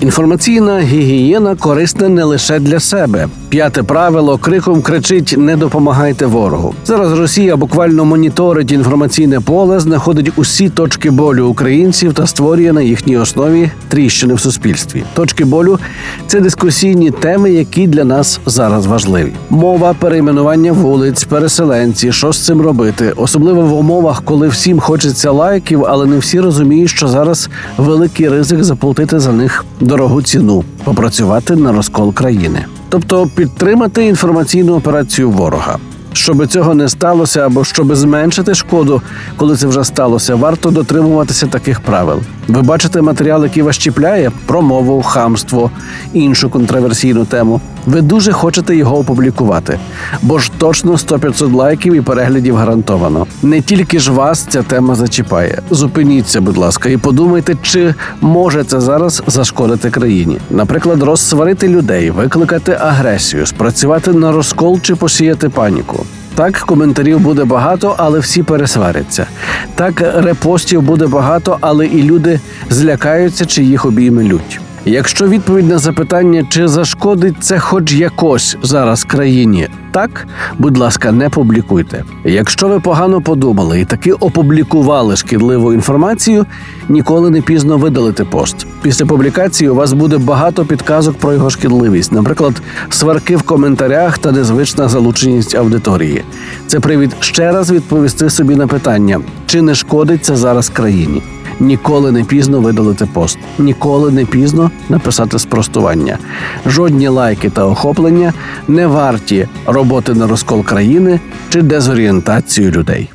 Інформаційна гігієна корисна не лише для себе. П'яте правило криком кричить: не допомагайте ворогу. Зараз Росія буквально моніторить інформаційне поле, знаходить усі точки болю українців та створює на їхній основі тріщини в суспільстві. Точки болю це дискусійні теми, які для нас зараз важливі. Мова, перейменування вулиць, переселенці, що з цим робити, особливо в умовах, коли всім хочеться лайків, але не всі розуміють, що зараз великий ризик заплатити за них дорогу ціну, попрацювати на розкол країни, тобто підтримати інформаційну операцію ворога. Щоб цього не сталося, або щоб зменшити шкоду, коли це вже сталося, варто дотримуватися таких правил. Ви бачите матеріал, який вас чіпляє про мову, хамство, іншу контроверсійну тему. Ви дуже хочете його опублікувати, бо ж точно 100-500 лайків і переглядів гарантовано. Не тільки ж вас ця тема зачіпає. Зупиніться, будь ласка, і подумайте, чи може це зараз зашкодити країні. Наприклад, розсварити людей, викликати агресію, спрацювати на розкол чи посіяти паніку. Так, коментарів буде багато, але всі пересваряться. Так, репостів буде багато, але і люди злякаються, чи їх обійме лють. Якщо відповідь на запитання, чи зашкодить це хоч якось зараз країні, так, будь ласка, не публікуйте. Якщо ви погано подумали і таки опублікували шкідливу інформацію, ніколи не пізно видалити пост. Після публікації у вас буде багато підказок про його шкідливість, наприклад, сварки в коментарях та незвична залученість аудиторії. Це привід ще раз відповісти собі на питання, чи не шкодить це зараз країні. Ніколи не пізно видалити пост, ніколи не пізно написати спростування. Жодні лайки та охоплення не варті роботи на розкол країни чи дезорієнтацію людей.